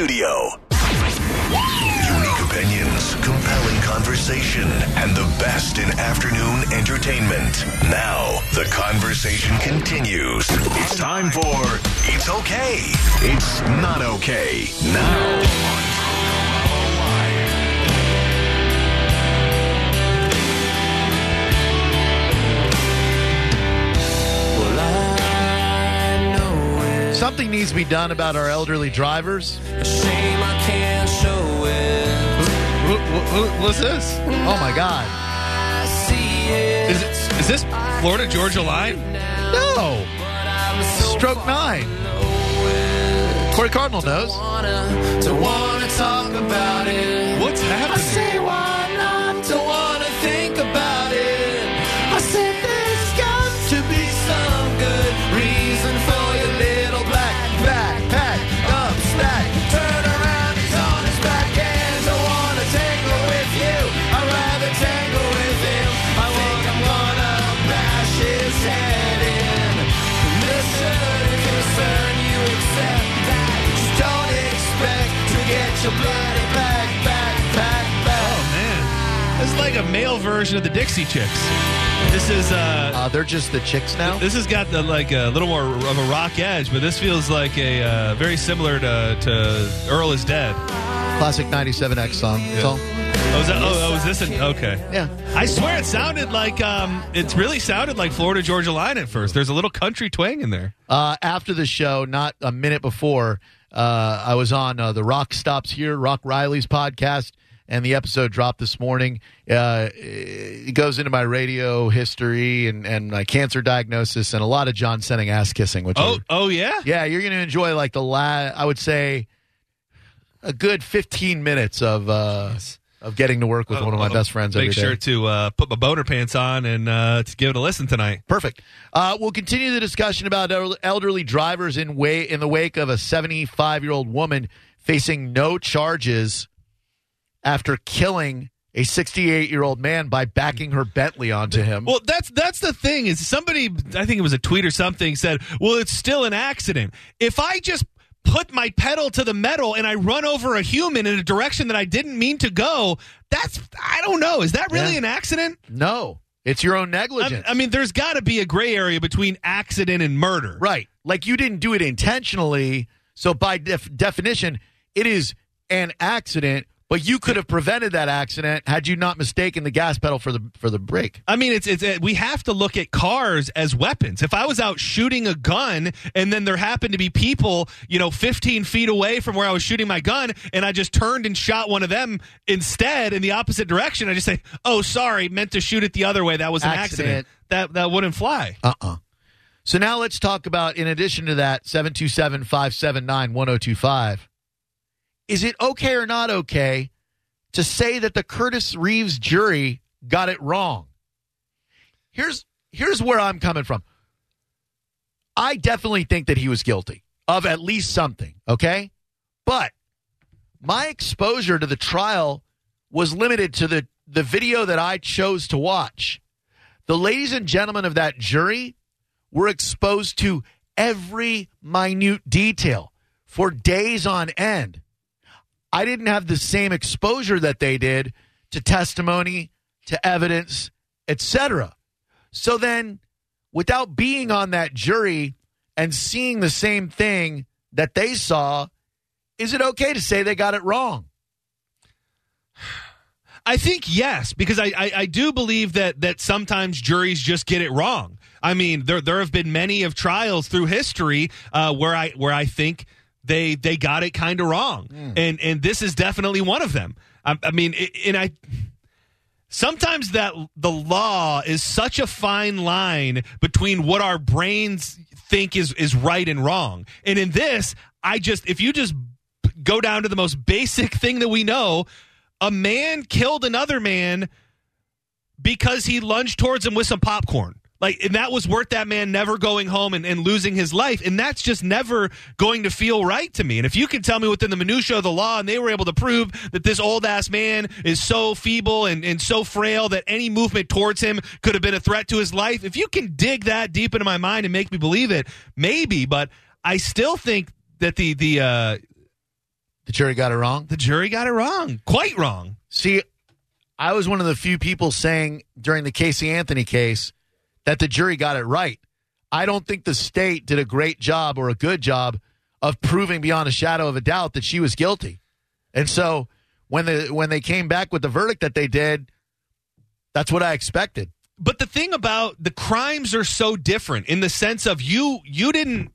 studio. Unique opinions, compelling conversation, and the best in afternoon entertainment. Now, the conversation continues. It's time for It's Okay. It's Not Okay. Now. Something needs to be done about our elderly drivers. Shame I can't show it. Who, who, who- what's this? Oh my God. Is, see it. Is, it, is this Florida Georgia line? No. Stroke nine. Corey Cardinal knows. wanna to wanna talk about it. What's happening? Version of the Dixie Chicks. This is uh, Uh, they're just the chicks now. this has got the like a little more of a rock edge, but this feels like a uh, very similar to, to Earl is Dead. Classic 97X song. That's all. Oh, is that, oh, oh, is this an okay? Yeah. I swear it sounded like um, it really sounded like Florida Georgia Line at first. There's a little country twang in there. Uh, after the show, not a minute before, uh, I was on uh, the Rock Stops Here, Rock Riley's podcast, and the episode dropped this morning. Uh, it goes into my radio history and, and my cancer diagnosis and a lot of John Senning ass kissing, which Oh, oh yeah. yeah, you're going to enjoy like the last I would say a good 15 minutes of uh, of getting to work with one of my I'll best friends Make sure to uh, put my boner pants on and uh, to give it a listen tonight. Perfect. Uh, we'll continue the discussion about elderly drivers in way in the wake of a 75 year old woman facing no charges after killing a 68 year old man by backing her Bentley onto him. Well, that's that's the thing is somebody I think it was a tweet or something said, "Well, it's still an accident." If I just put my pedal to the metal and I run over a human in a direction that I didn't mean to go, that's I don't know. Is that really Yeah. an accident? no, it's your own I, negligence. I mean, there's got to be a gray area between accident and murder. right. Like you didn't do it intentionally. So by def- definition, it is an accident. But you could have prevented that accident had you not mistaken the gas pedal for the for the brake. I mean, it's it's uh, we have to look at cars as weapons. If I was out shooting a gun and then there happened to be people, you know, 15 feet away from where I was shooting my gun, and I just turned and shot one of them instead in the opposite direction, I just say, "Oh, sorry, meant to shoot it the other way. That was an accident." Accident. That that wouldn't fly. Uh uh So now let's talk about, in addition to that, 727 579 1025. Is it okay or not okay to say that the Curtis Reeves jury got it wrong? Here's here's where I'm coming from. I definitely think that he was guilty of at least something, okay? But my exposure to the trial was limited to the, the video that I chose to watch. The ladies and gentlemen of that jury were exposed to every minute detail for days on end. I didn't have the same exposure that they did to testimony, to evidence, etc. So then, without being on that jury and seeing the same thing that they saw, is it okay to say they got it wrong? I think yes, because I, I, I do believe that that sometimes juries just get it wrong. I mean, there there have been many of trials through history uh, where I where I think they they got it kind of wrong, hmm. and and this is definitely one of them. I, I mean, it, and I sometimes that the law is such a fine line between what our brains think is is right and wrong, and in this, I just if you just go down to the most basic thing that we know a man killed another man because he lunged towards him with some popcorn. Like, and that was worth that man never going home and, and losing his life. And that's just never going to feel right to me. And if you can tell me within the minutia of the law and they were able to prove that this old ass man is so feeble and, and so frail that any movement towards him could have been a threat to his life, if you can dig that deep into my mind and make me believe it, maybe. But I still think that the, the, uh, The jury got it wrong. The jury got it wrong, quite wrong. See, I was one of the few people saying during the Casey Anthony case that the jury got it right. I don't think the state did a great job or a good job of proving beyond a shadow of a doubt that she was guilty. And so when the when they came back with the verdict that they did, that's what I expected. But the thing about the crimes are so different in the sense of you you didn't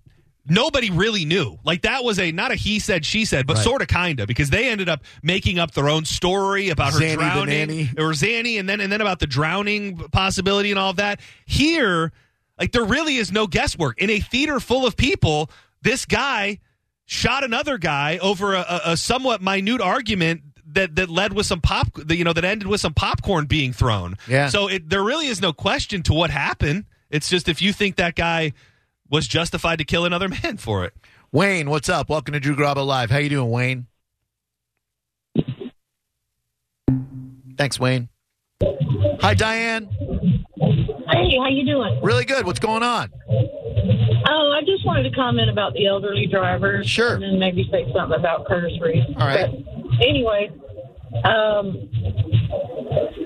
nobody really knew. Like that was a not a he said she said, but Right. sort of kind of because they ended up making up their own story about her Zanny drowning or Zanny, and then and then about the drowning possibility and all of that. Here, like there really is no guesswork in a theater full of people. This guy shot another guy over a, a, a somewhat minute argument. That, that led with some pop, you know, that ended with some popcorn being thrown. Yeah. So it, there really is no question to what happened. It's just if you think that guy was justified to kill another man for it. Wayne, what's up? Welcome to Drew Garabo Live. How you doing, Wayne? Thanks, Wayne. Hi, Diane. Hey, how you doing? Really good. What's going on? Oh, I just wanted to comment about the elderly drivers. Sure. And then maybe say something about Curtis Reed. All right. But anyway, um,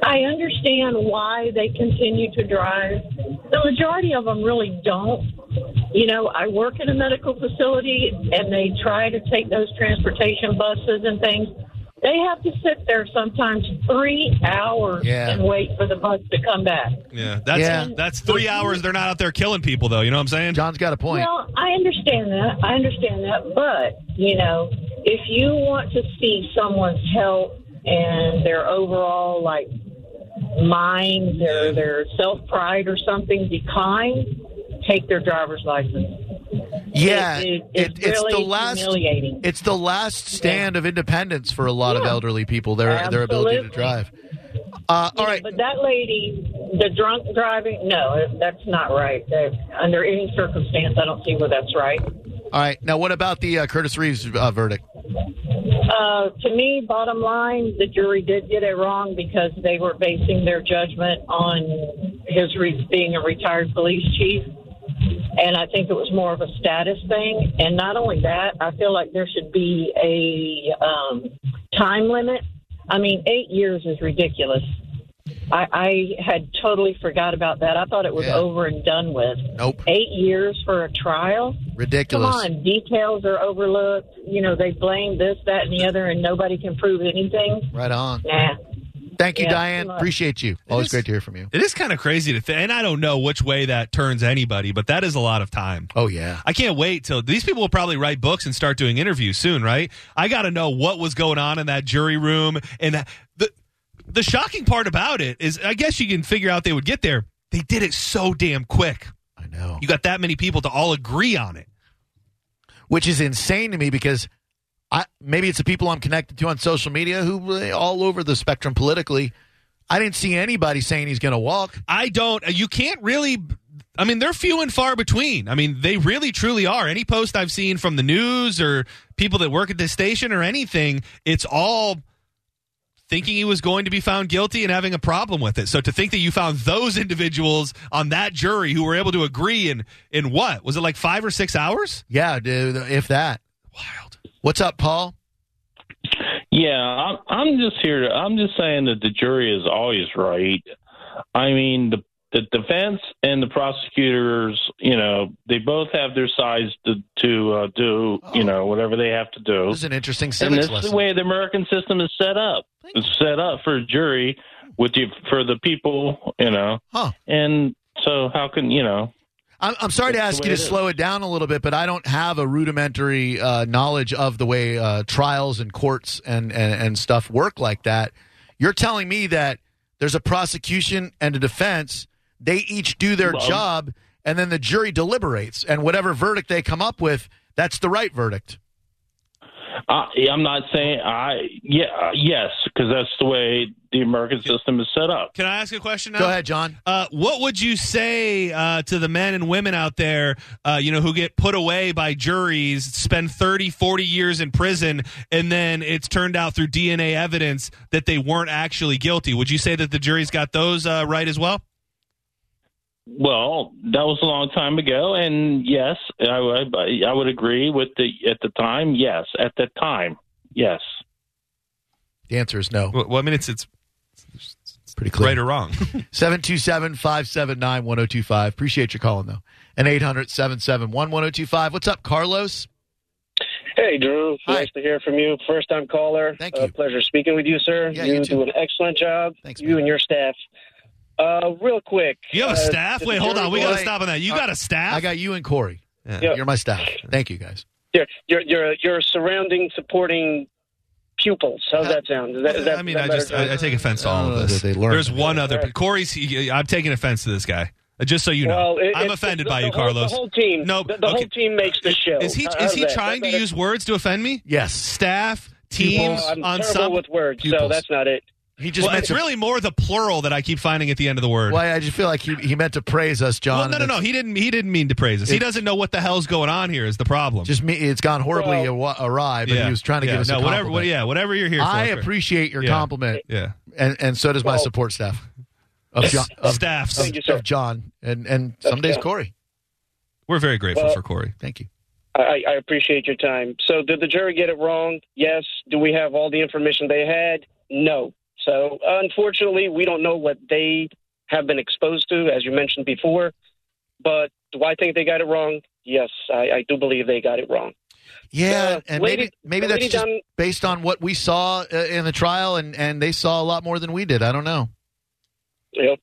I understand why they continue to drive. The majority of them really don't. You know, I work in a medical facility and they try to take those transportation buses and things. They have to sit there sometimes three hours Yeah. and wait for the bus to come back. Yeah, that's Yeah. that's three hours. They're not out there killing people, though. You know what I'm saying? John's got a point. Well, I understand that. I understand that. But, you know, if you want to see someone's health and their overall, like, mind, their, their self pride or something decline, take their driver's license. Yeah, It- it- it- it's it's the last. It's the last stand of independence for a lot of elderly people. Their their ability to drive. Uh, all know, right, But that lady, the drunk driving, no, that's not right. That, under any circumstance, I don't see where that's right. all right. Now, what about the uh, Curtis Reeves uh, verdict? Uh, to me, bottom line, the jury did get it wrong because they were basing their judgment on his re- being a retired police chief. And I think it was more of a status thing. And not only that, I feel like there should be a um, time limit. I mean, eight years is ridiculous. I, I had totally forgot about that. I thought it was Yeah. over and done with. Nope, Eight years for a trial? ridiculous. Come on, details are overlooked. You know, they blame this, that, and the other, and nobody can prove anything. Right on. Nah. Thank you, Yeah, Diane. Appreciate you. Always is- great to hear from you. It is kind of crazy to think, and I don't know which way that turns anybody, but that is a lot of time. Oh yeah. I can't wait till these people will probably write books and start doing interviews soon, right? I got to know what was going on in that jury room, and that- the the shocking part about it is, I guess you can figure out they would get there. They did it so damn quick. I know. You got that many people to all agree on it. Which is insane to me because I maybe it's the people I'm connected to on social media who uh, all over the spectrum politically. I didn't see anybody saying he's going to walk. I don't. You can't really. I mean, they're few and far between. I mean, they really truly are. Any post I've seen from the news or people that work at this station or anything, it's all thinking he was going to be found guilty and having a problem with it. So to think that you found those individuals on that jury who were able to agree in in what was it like five or six hours? Yeah, dude, if that. Wild. What's up, Paul? Yeah, I'm, I'm just here. To, I'm just saying that the jury is always right. I mean, the the defense and the prosecutors, you know, they both have their sides to to uh, do, you know, whatever they have to do. This is an interesting And civics this is the way the American system is set up. It's set up for a jury with the for the people, you know. Huh. And so, how can you know? I'm, I'm sorry to ask you to slow it down a little bit, but I don't have a rudimentary uh, knowledge of the way uh, trials and courts and, and, and stuff work like that. You're telling me that there's a prosecution and a defense, they each do their Well- job, and then the jury deliberates, and whatever verdict they come up with, that's the right verdict. I, I'm not saying I. Yeah, uh, yes, because that's the way the American system is set up. Can I ask a question now? Go ahead, John. Uh, what would you say uh, to the men and women out there, uh, you know, who get put away by juries, spend 30, 40 years in prison, and then it's turned out through DNA evidence that they weren't actually guilty? Would you say that the jury's got those uh, right as well? Well, that was a long time ago, and yes, I, would- I would agree with the at the time. Yes, at the time, Yes. The answer is no. Well, well, I mean, it's it's Pretty clear. right or wrong. 727 579 1025. Appreciate your calling, though. And 800 771 1025. What's up, Carlos? Hey, Drew. Hi. Nice to hear from you. First time caller. Thank Uh, you. pleasure speaking with you, sir. Yeah, you, you too. do an excellent job. Thanks, you man. and your staff. Uh, real quick. You have a uh, staff? did Wait, hold jury on. We got to Wait. stop on that. You Uh, got a staff? I got you and Corey. Yeah. You're my staff. Thank you, guys. Yeah, you're you're your, your surrounding, supporting pupils. How's that sound? Is that, is that, I mean, is that I better, just I, I take offense to all of this. they learn. There's one other. Right. Corey's. he- I'm taking offense to this guy. Uh, Just so you know, Well, it- I'm it's- offended the- by the you, whole- Carlos. The whole team. No, the, the okay. whole team makes the show. Is he How- is how's he that? trying That to better? use words to offend me? Yes. Staff, teams, Pupils. I'm terrible ensemble. with words, so pupils. that's not it. He just Well, meant it's to. really more the plural that I keep finding at the end of the word. Well, I just feel like he, he meant to praise us, John. well, no, no, no. He didn't. He didn't mean to praise us. He doesn't know what the hell's going on here. Is the problem? Just me. It's gone horribly Well- awry, but yeah. he was trying to yeah. give us no, a whatever. compliment. What, yeah, whatever you're here for. I for. appreciate your Yeah. compliment, Yeah, and and so does my support staff of John, of, staffs. of, Thank you, sir. of John, and and some days Corey. We're very grateful Well- for Corey. Thank you. I, I appreciate your time. So, did the jury get it wrong? Yes. Do we have all the information they had? No. So, unfortunately, we don't know what they have been exposed to, as you mentioned before. But do I think they got it wrong? Yes, I, I do believe they got it wrong. Yeah, Uh, and lady- maybe maybe that's just down- based on what we saw uh, in the trial, and and they saw a lot more than we did. I don't know. Yep.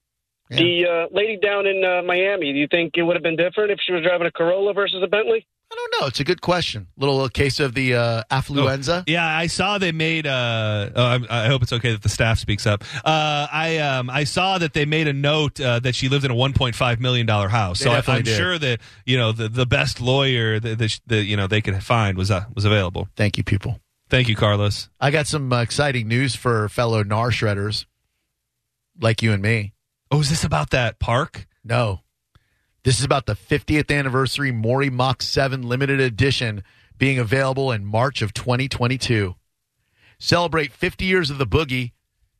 Yeah. The uh, lady down in uh, Miami, do you think it would have been different if she was driving a Corolla versus a Bentley? I don't know. It's a good question. Little case of the uh, affluenza. Yeah, I saw they made. Uh, oh, I hope it's okay that the staff speaks up. Uh, I um, I saw that they made a note uh, that she lived in a 1.5 million dollar house. They so I, I'm did. sure that you know the, the best lawyer that, that, that you know they could find was uh, was available. Thank you, people. Thank you, Carlos. I got some uh, exciting news for fellow gnar shredders, like you and me. Oh, is this about that park? No. This is about the 50th anniversary Morey Mach 7 limited edition being available in March of 2022. Celebrate 50 years of the boogie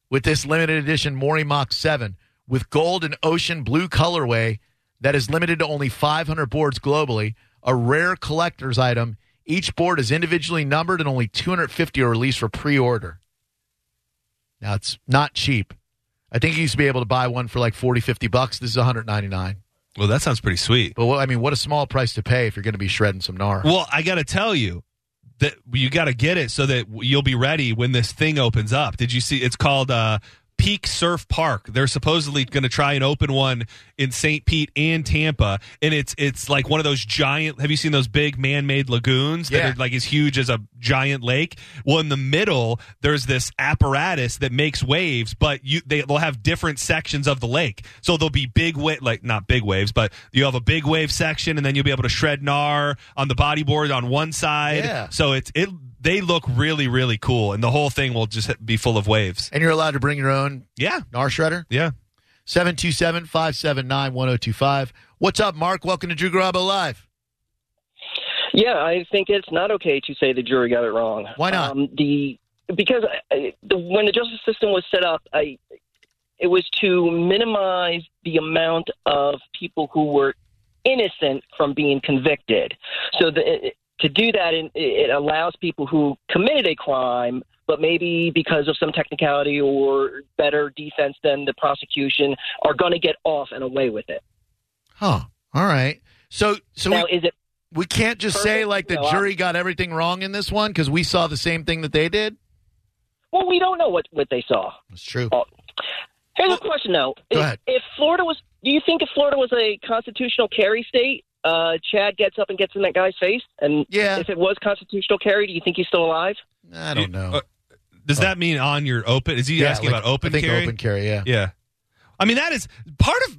with this limited edition Morey Mach 7 with gold and ocean blue colorway that is limited to only 500 boards globally, a rare collector's item. Each board is individually numbered and only 250 are released for pre-order. Now it's not cheap. I think you used to be able to buy one for like 40, 50 bucks. This is 199. Well, that sounds pretty sweet. But what, I mean, what a small price to pay if you're going to be shredding some gnar. Well, I got to tell you that you got to get it so that you'll be ready when this thing opens up. Did you see? It's called uh, Peak Surf Park. They're supposedly going to try and open one in St. Pete and Tampa, and it's it's like one of those giant. Have you seen those big man-made lagoons that Yeah. are like as huge as a giant lake? Well, in the middle, there's this apparatus that makes waves, but you they will have different sections of the lake. So there'll be big wave, like not big waves, but you have a big wave section, and then you'll be able to shred gnar on the bodyboard on one side. Yeah. So it's it. They look really really cool, and the whole thing will just be full of waves. And you're allowed to bring your own Yeah, gnar shredder. yeah. 727 579 1025. What's up, Mark? Welcome to Drew Garabo Live. Yeah, I think it's not okay to say the jury got it wrong. Why not? Um, the because I, the, when the justice system was set up, I it was to minimize the amount of people who were innocent from being convicted. So the, to do that, it, it allows people who committed a crime, but maybe because of some technicality or better defense than the prosecution, are going to get off and away with it. Huh. All right. So, so now, we, is it we can't just say like the No, jury got everything wrong in this one because we saw the same thing that they did. well? We don't know what what they saw. That's true. Oh, Here's a question, though. If, if Florida was, do you think if Florida was a constitutional carry state, uh, Chad gets up and gets in that guy's face? And Yeah. if it was constitutional carry, do you think he's still alive? I don't know. Uh, Does that mean on your open? Is he Yeah, asking like, about open I think carry? open carry, yeah. Yeah, I mean that is part of.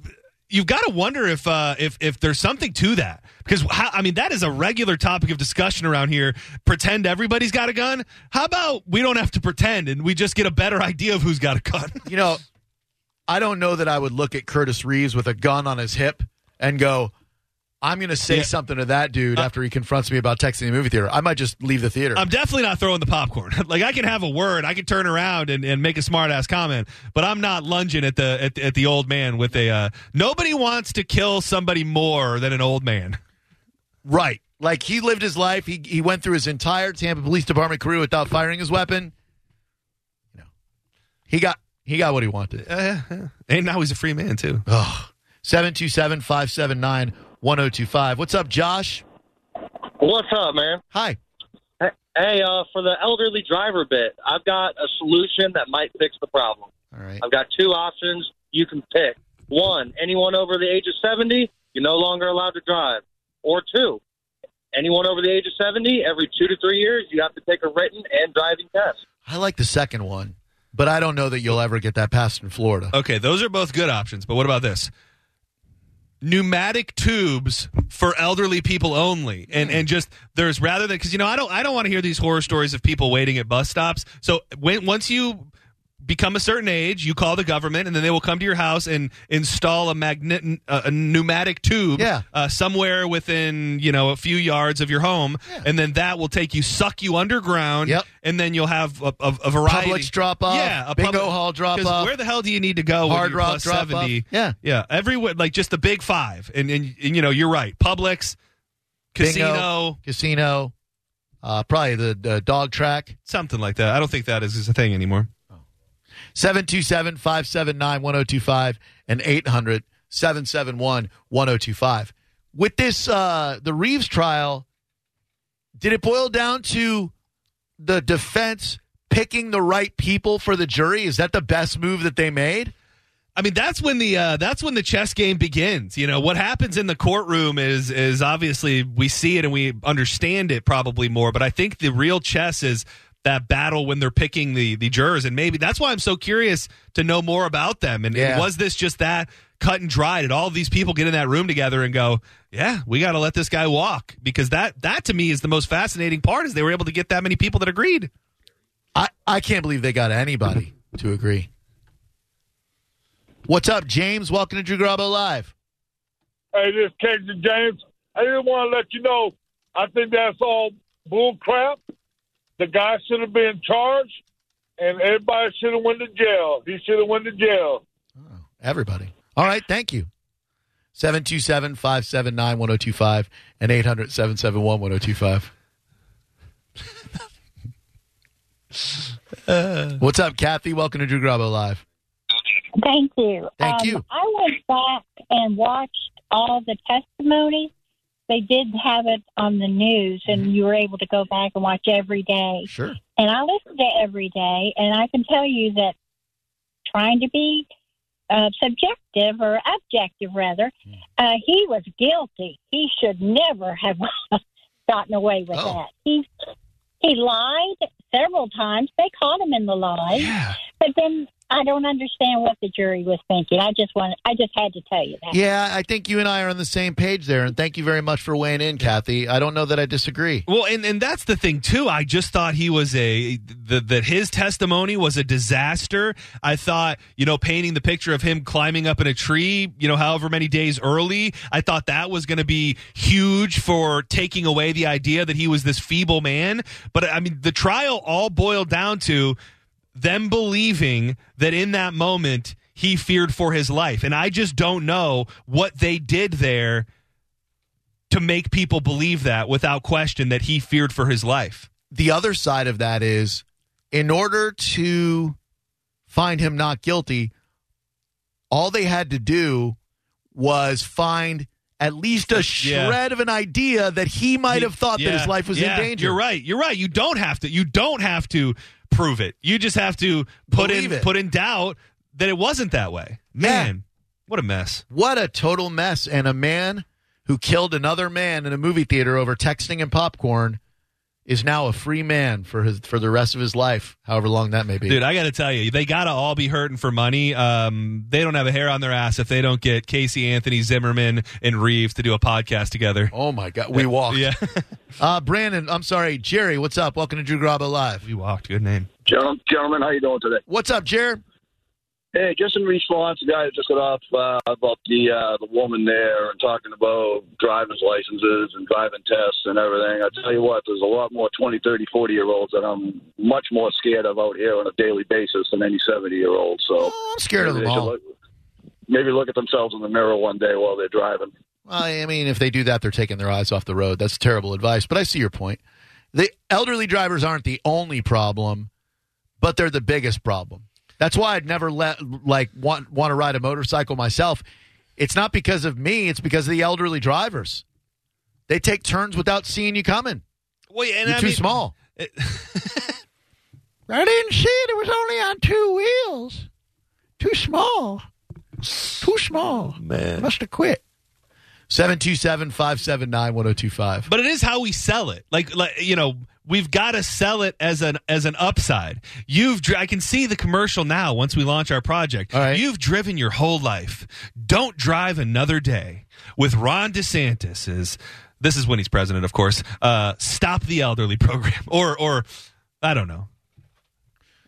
You've got to wonder if uh, if if there's something to that because how, I mean that is a regular topic of discussion around here. Pretend everybody's got a gun. How about we don't have to pretend and we just get a better idea of who's got a gun? You know, I don't know that I would look at Curtis Reeves with a gun on his hip and go, I'm going to say Yeah. something to that dude Uh, after he confronts me about texting the movie theater. I might just leave the theater. I'm definitely not throwing the popcorn. like I can have a word, I can turn around and, and make a smart ass comment, but I'm not lunging at the at, the- at the old man with a. Uh, nobody wants to kill somebody more than an old man. right. Like he lived his life. He he went through his entire Tampa Police Department career without firing his weapon. You know, he got he got what he wanted. Uh, yeah. and now he's a free man too. Oh, 727 579 1025. What's up, Josh? What's up, man? Hi. Hey, uh, for the elderly driver bit, I've got a solution that might fix the problem. All right. I've got two options you can pick. One, anyone over the age of 70, you're no longer allowed to drive. Or two, anyone over the age of 70, every two to three years, you have to take a written and driving test. I like the second one, but I don't know that you'll ever get that passed in Florida. Okay, those are both good options, but what about this? Pneumatic tubes for elderly people only, and and just there's rather than because you know I don't I don't want to hear these horror stories of people waiting at bus stops. So when once you become a certain age, you call the government, and then they will come to your house and install a magnet uh, a pneumatic tube Yeah. uh, somewhere within you know a few yards of your home, and then that will take you suck you underground, Yep. and then you'll have a, a, a variety Publix drop off, yeah, a bingo public- hall drop off. Where the hell do you need to go? when Hard you're rock plus drop off. 70? Yeah. yeah. Everywhere, like just the big five, and and, and you know you're right. Publix, casino, Bingo, casino, uh, probably the, the dog track. something like that. I don't think that is, is a thing anymore. 727 579 1025 and 800 771 1025. With this, uh, the Reeves trial, did it boil down to the defense picking the right people for the jury? Is that the best move that they made? I mean, that's when the uh, that's when the chess game begins. You know what happens in the courtroom is is obviously we see it and we understand it probably more. But I think the real chess is that battle when they're picking the the jurors, and maybe that's why I'm so curious to know more about them. And, and was this just that cut and dry? Did all of these people get in that room together and go, "Yeah, we got to let this guy walk"? Because that that to me is the most fascinating part is they were able to get that many people that agreed. I, I can't believe they got anybody to agree. What's up, James? Welcome to Drew Garabo Live. Hey, this is Casey James. I just want to let you know, I think that's all bull crap. The guy should have been charged, and everybody should have went to jail. He should have went to jail. Everybody. All right, thank you. 727 579 1025 and 800 771 1025. What's up, Kathy? Welcome to Drew Garabo Live. Thank you. Thank Um, you. I went back and watched all the testimony. They did have it on the news, and you were able to go back and watch every day. Sure. And I listened to every day, and I can tell you that trying to be uh, subjective or objective, rather, uh, he was guilty. He should never have gotten away with Oh. that. He he lied several times. They caught him in the lie, Yeah. but then I don't understand what the jury was thinking. I just want I just had to tell you that. Yeah, I think you and I are on the same page there, and thank you very much for weighing in, Kathy. I don't know that I disagree. Well, and, and that's the thing too. I just thought he was a the, that his testimony was a disaster. I thought you know painting the picture of him climbing up in a tree, you know, however many days early. I thought that was going to be huge for taking away the idea that he was this feeble man. But I mean, the trial all boiled down to them believing that in that moment he feared for his life, and I just don't know what they did there to make people believe that without question that he feared for his life. The other side of that is in order to find him not guilty, all they had to do was find at least a Yeah. shred of an idea that he might have thought that his life was Yeah, in danger. You're right. You're right. You don't have to. You don't have to prove it. You just have to put Believe in it. put in doubt that it wasn't that way. Man, what a mess. What a total mess. And a man who killed another man in a movie theater over texting and popcorn is now a free man for his for the rest of his life, however long that may be. Dude, I got to tell you, they got to all be hurting for money. Um, they don't have a hair on their ass if they don't get Casey Anthony Zimmerman and Reeves to do a podcast together. Oh my God, we walked. Yeah, Uh, Brandon, I'm sorry, Jerry. What's up? Welcome to Drew Garabo Live. we walked. Good name. Gentlemen, gentlemen, how you doing today? What's up, Jerry? Hey, just in response, the guy that just got off uh, about the uh, the woman there and talking about driver's licenses and driving tests and everything. I tell you what, there's a lot more 20, 30, 40 year olds that I'm much more scared of out here on a daily basis than any 70 year old. So Oh, I'm scared of them all. Look, maybe look at themselves in the mirror one day while they're driving. Well, I mean, if they do that, they're taking their eyes off the road. That's terrible advice. But I see your point. The elderly drivers aren't the only problem, but they're the biggest problem. That's why I'd never let like want want to ride a motorcycle myself. It's not because of me. It's because of the elderly drivers. They take turns without seeing you coming. Well, and You're I too mean- small. I didn't see it. It was only on two wheels. Too small. Too small. Oh, man. Must have quit. 727 579 1025. But it is how we sell it. Like, like you know, we've got to sell it as an as an upside. You've dri- I can see the commercial now once we launch our project. Right. You've driven your whole life. Don't drive another day. With Ron DeSantis is this is when he's president, of course. Uh, stop the elderly program, or or I don't know.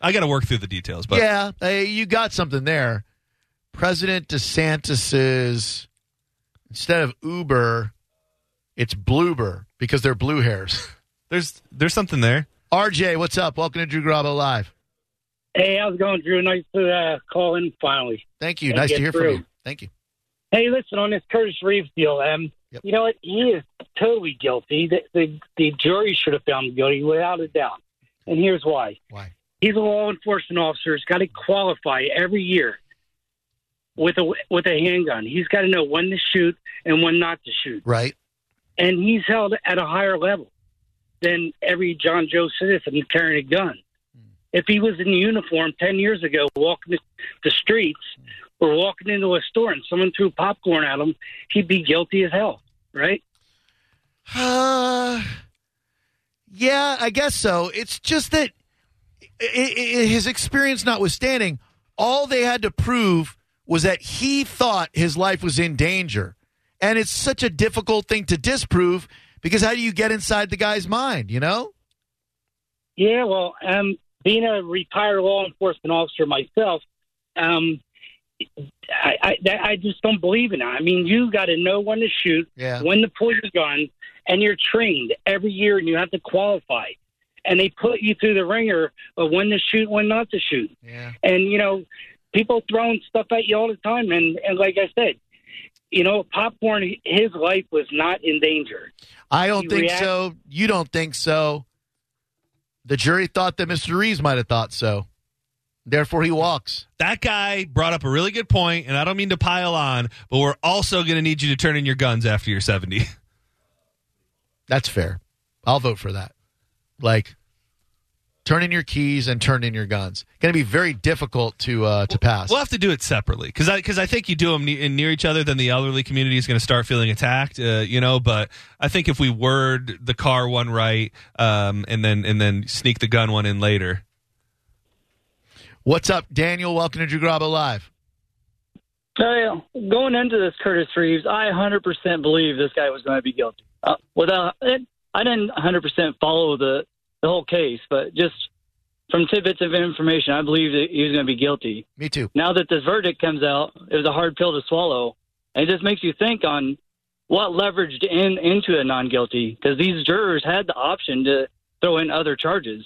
I got to work through the details, but yeah, uh, you got something there. President DeSantis's instead of Uber, it's Blueber because they're blue hairs. there's there's something there. RJ, what's up? Welcome to Drew Garabo Live. Hey, how's it going, Drew? Nice to uh, call in finally. Thank you. Nice to get hear from you. Thank you. Hey, listen, on this Curtis Reeves deal, um, Yep. you know what? He is totally guilty. The, the, the jury should have found him guilty without a doubt. And here's why. Why? He's a law enforcement officer. He's got to qualify every year with a with a handgun. He's got to know when to shoot and when not to shoot. Right. And he's held at a higher level than every John Joe citizen carrying a gun. If he was in uniform 10 years ago, walking the- streets or walking into a store and someone threw popcorn at him, he'd be guilty as hell, right? Uh, yeah, I guess so. It's just that i i his experience notwithstanding, all they had to prove was that he thought his life was in danger. And it's such a difficult thing to disprove because how do you get inside the guy's mind, you know? Yeah, well, um, being a retired law enforcement officer myself, um, I, I, I just don't believe in it. I mean, you got to know when to shoot, Yeah. when to pull your gun, and you're trained every year, and you have to qualify. And they put you through the ringer of when to shoot, when not to shoot. Yeah. And you know, people throwing stuff at you all the time. And and like I said, you know, popcorn. His life was not in danger. I don't He think react- so. You don't think so. The jury thought that Mr. Reeves might have thought so. Therefore, he walks. That guy brought up a really good point, and I don't mean to pile on, but we're also going to need you to turn in your guns after you're 70. That's fair. I'll vote for that. Like, turn in your keys and turn in your guns. Going to be very difficult to uh, to pass. We'll have to do it separately because I because I think you do them ne- near each other, then the elderly community is going to start feeling attacked. Uh, you know, but I think if we word the car one right, um, and then and then sneak the gun one in later. What's up, Daniel? Welcome to Drew Garabo Live. Hey, going into this Curtis Reeves, I 100% believe this guy was going to be guilty. Uh, without, it, I didn't 100% follow the the whole case, but just from tidbits of information, I believe that he was going to be guilty. Me too. Now that this verdict comes out, it was a hard pill to swallow, and it just makes you think on what leveraged in into a non guilty because these jurors had the option to throw in other charges.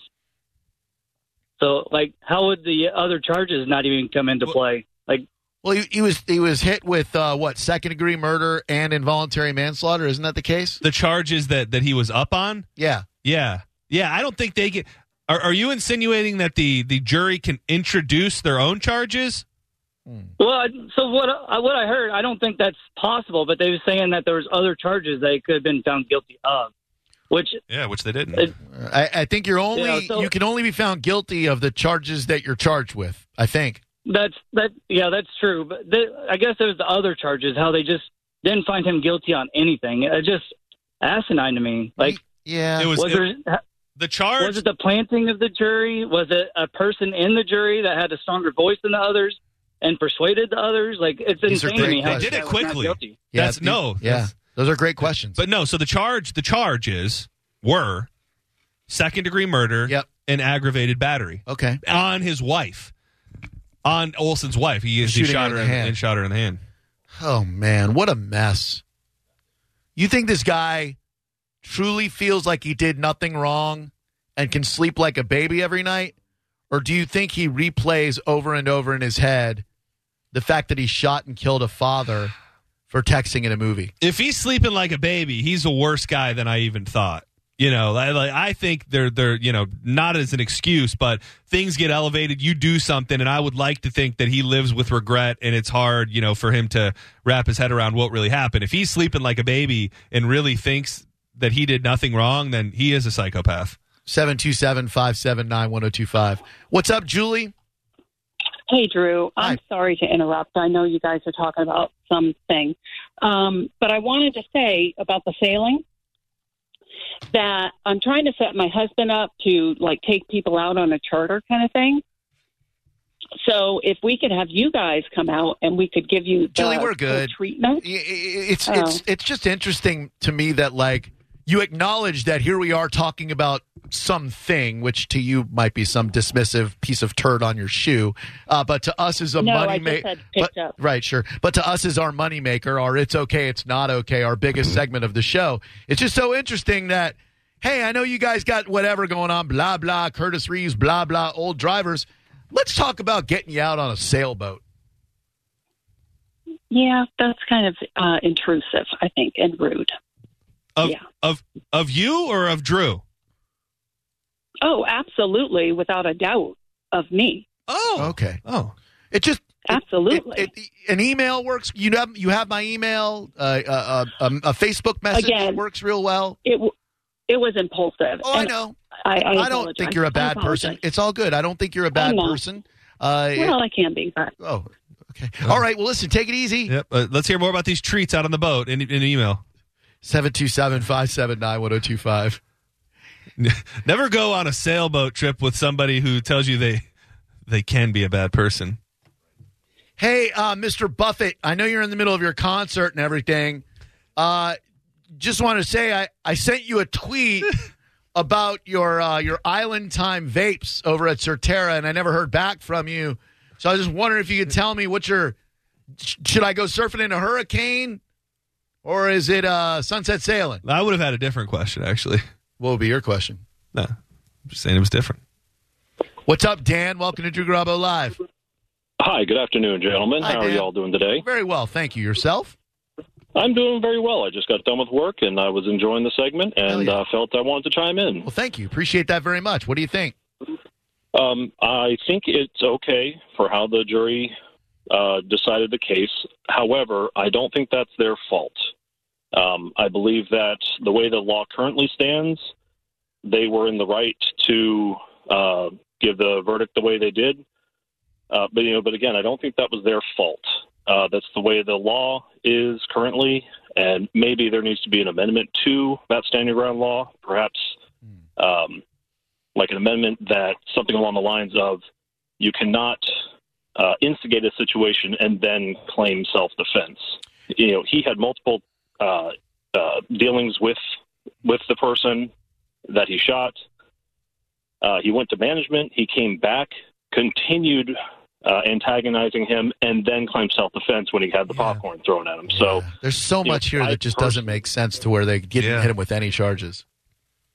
So, like, how would the other charges not even come into play? Like, Well, he, he was he was hit with uh, what second degree murder and involuntary manslaughter. Isn't that the case? The charges that that he was up on. Yeah. Yeah, yeah. I don't think they get. Are, are you insinuating that the the jury can introduce their own charges? Well, so what? I what I heard, I don't think that's possible. But they were saying that there was other charges they could have been found guilty of, which Yeah, which they didn't. It- I, I think you're only Yeah, so- you can only be found guilty of the charges that you're charged with. I think. that's that. Yeah, that's true. But the, I guess it was the other charges. How they just didn't find him guilty on anything. It just asinine to me. Like, Yeah. It was, was it- there? The charge. Was it the planting of the jury? Was it a person in the jury that had a stronger voice than the others and persuaded the others? Like, it's These are insane to great me. questions. They did it guy was not quickly. guilty. Yeah, That's the- no. Yeah. that's- Those are great questions. But no, so the charge the charges were second degree murder Yep. and aggravated battery okay. on his wife. On Oulson's wife. He, he shot her her in the hand. and shot her in the hand. Oh man, what a mess. You think this guy truly feels like he did nothing wrong and can sleep like a baby every night? Or do you think he replays over and over in his head the fact that he shot and killed a father for texting in a movie. If he's sleeping like a baby, he's a worse guy than I even thought. You know, I, I think they're they're you know not as an excuse, but things get elevated. You do something, and I would like to think that he lives with regret, and it's hard, you know, for him to wrap his head around what really happened. If he's sleeping like a baby and really thinks that he did nothing wrong, then he is a psychopath. 727 579 1025. What's up, Julie? Hey, Drew. I'm sorry to interrupt. I know you guys are talking about something. Um, but I wanted to say about the sailing that I'm trying to set my husband up to like take people out on a charter kind of thing. So if we could have you guys come out and we could give you the, Julie, we're the good. treatment. It's Oh. it's it's just interesting to me that like you acknowledge that here we are talking about something which to you might be some dismissive piece of turd on your shoe, uh, but to us is a No, money maker. said picked up. Right, sure. But to us is our money maker, or it's okay, it's not okay, our biggest segment of the show. It's just so interesting that hey, I know you guys got whatever going on, blah blah, Curtis Reeves, blah blah, old drivers. Let's talk about getting you out on a sailboat. Yeah, that's kind of uh, intrusive, I think, and rude. Of of of you or of Drew? Oh, absolutely, without a doubt, of me. Oh, okay. Oh, it just absolutely. it- it- an email works. You have you have my email. Uh, uh, uh, um, a Facebook message Again, works real well. It it was impulsive. Oh, I know. I, I, I don't think you're a bad person. It's all good. I don't think you're a bad person. Uh, Well, I can be, but oh, okay. All right. Well, listen. Take it easy. Yep. Uh, let's hear more about these treats out on the boat in, in an 727-579-1025. Never go on a sailboat trip with somebody who tells you they they can be a bad person. Hey, uh, Mr. Buffett, I know you're in the middle of your concert and everything. Uh, just want to say I, I sent you a tweet about your uh, your island time vapes over at Surterra, and I never heard back from you. So I was just wondering if you could tell me what your should I go surfing in a hurricane or is it uh, sunset sailing? I would have had a different question actually. What would be your question? No, I'm just saying it was different. What's up, Dan? Welcome to Drew Garabo Live. Hi, good afternoon, gentlemen. Hi, How are y'all doing today? Very well, thank you. Yourself? I'm doing very well. I just got done with work and I was enjoying the segment and uh, felt I wanted to chime in. Well, thank you. Appreciate that very much. What do you think? Um, I think it's okay for how the jury uh, decided the case. However, I don't think that's their fault. Um, I believe that the way the law currently stands, they were in the right to uh, give the verdict the way they did. Uh, but you know, but again, I don't think that was their fault. Uh, that's the way the law is currently, and maybe there needs to be an amendment to that standing ground law, perhaps um, like an amendment that something along the lines of you cannot uh, instigate a situation and then claim self defense. You know, he had multiple uh, uh, dealings with with the person that he shot. Uh, he went to management. He came back, continued uh, antagonizing him, and then claimed self defense when he had the popcorn thrown at him. So There's so you know, much here I that just doesn't make sense to where they get hit him with any charges.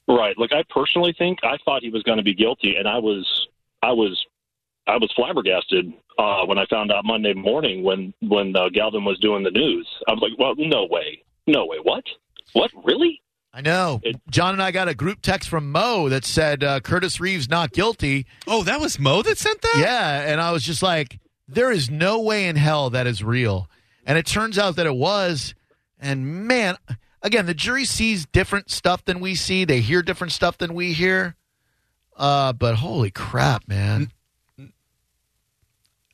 Right. Like I personally think I thought he was going to be guilty, and I was, I was, I was flabbergasted uh, when I found out Monday morning when when uh, Galvin was doing the news. I was like, well, no way, no way. What? What? Really? I know. John and I got a group text from Mo that said uh, Curtis Reeves not guilty. Oh, that was Mo that sent that? Yeah, and I was just like, there is no way in hell that is real. And it turns out that it was. And man, again, the jury sees different stuff than we see. They hear different stuff than we hear. Uh, but holy crap, man.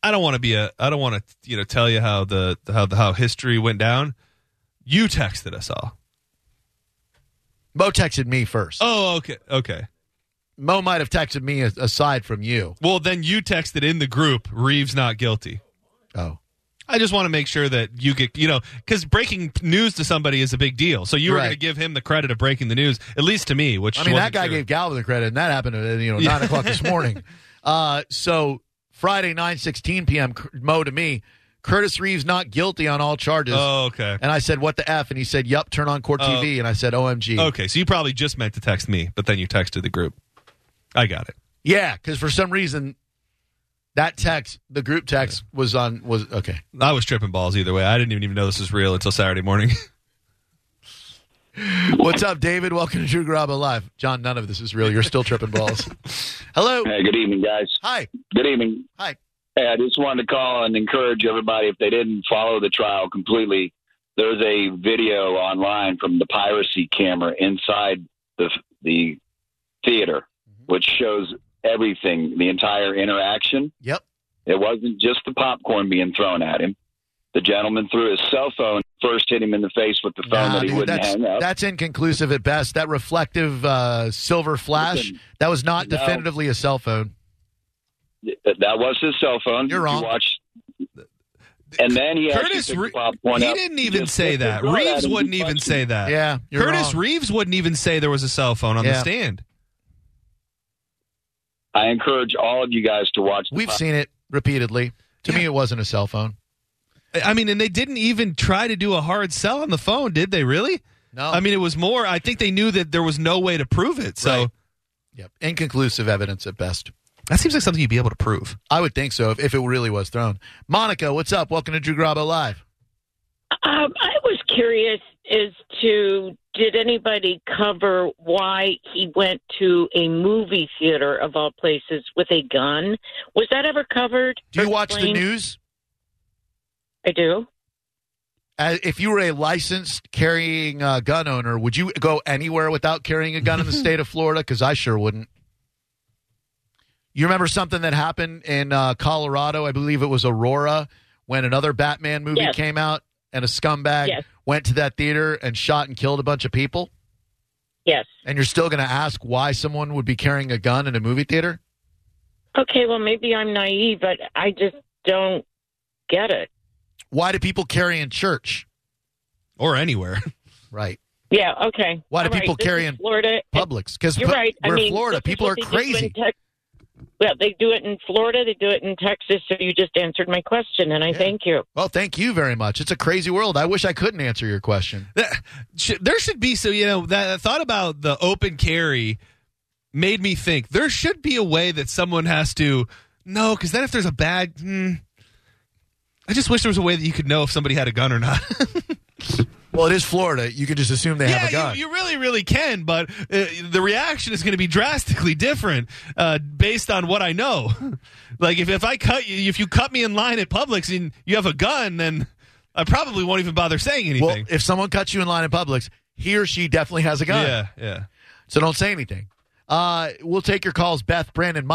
I don't want to be a. I don't want to you know tell you how the how the how history went down. You texted us all. Mo texted me first. Oh, okay, okay. Mo might have texted me as- aside from you. Well, then you texted in the group Reeves not guilty. Oh. I just want to make sure that you get, you know, because breaking news to somebody is a big deal. So you were Right. going to give him the credit of breaking the news, at least to me. Which I mean, that wasn't guy true. gave Galvin the credit, and that happened at you know nine o'clock this morning. Uh, so Friday nine sixteen p.m. Mo to me, Curtis Reeves not guilty on all charges. Oh, okay. And I said, "What the f?" And he said, "Yup, turn on court Oh. TV." And I said, "OMG." Okay, so you probably just meant to text me, but then you texted the group. I got it. Yeah, because for some reason That text, the group text was on was okay. I was tripping balls either way. I didn't even know this was real until Saturday morning. What's up, David? Welcome to Drew Garabo Live. John, none of this is real. You're still tripping balls. Hello. Hey, good evening, guys. Hi. Good evening. Hi. Hey, I just wanted to call and encourage everybody if they didn't follow the trial completely. There's a video online from the piracy camera inside the the theater, which shows everything, the entire interaction. Yep. It wasn't just the popcorn being thrown at him. The gentleman threw his cell phone, first hit him in the face with the phone Nah, that he dude, wouldn't that's, hang up. that's inconclusive at best. That reflective uh, silver flash, Listen, that was not no. definitively a cell phone. That that was his cell phone. You're wrong. You watch, and then he Curtis, actually Re- the he didn't even say that. Reeves wouldn't even say him. that. Yeah, you're Curtis wrong. Reeves wouldn't even say there was a cell phone on the stand. I encourage all of you guys to watch. The We've pop- seen it repeatedly. To me, it wasn't a cell phone. I mean, and they didn't even try to do a hard sell on the phone, did they? Really? No. I mean, it was more. I think they knew that there was no way to prove it. So Right. Yep. Inconclusive evidence at best. That seems like something you'd be able to prove. I would think so if, if it really was thrown. Monica, what's up? Welcome to Drew Garabo Live. Um, I was curious as to did anybody cover why he went to a movie theater of all places with a gun? Was that ever covered? Do you or watch the news? I do. Uh, if you were a licensed carrying uh, gun owner, would you go anywhere without carrying a gun in the state of Florida? Because I sure wouldn't. You remember something that happened in uh, Colorado? I believe it was Aurora when another Batman movie Yes. came out and a scumbag Yes. went to that theater and shot and killed a bunch of people. Yes. And you're still going to ask why someone would be carrying a gun in a movie theater? Okay, well maybe I'm naive, but I just don't get it. Why do people carry in church? Or anywhere. Right. Yeah. Okay. Why do All right, people this carry in Florida? Publix? Because You're right. I we're mean, Florida. People are they in crazy. Tex- well, they do it in Florida. They do it in Texas. So you just answered my question, and I thank you. Well, thank you very much. It's a crazy world. I wish I couldn't answer your question. There should be so you know that thought about the open carry made me think there should be a way that someone has to no because then if there's a bad hmm, I just wish there was a way that you could know if somebody had a gun or not. Well, it is Florida. You can just assume they have a gun. you, you really, really can, but uh, the reaction is going to be drastically different uh, based on what I know. like if, if I cut you, if you cut me in line at Publix and you have a gun, then I probably won't even bother saying anything. well, if someone cuts you in line at Publix, he or she definitely has a gun. yeah, yeah. So don't say anything. Uh, we'll take your calls, Beth, Brandon, Mike.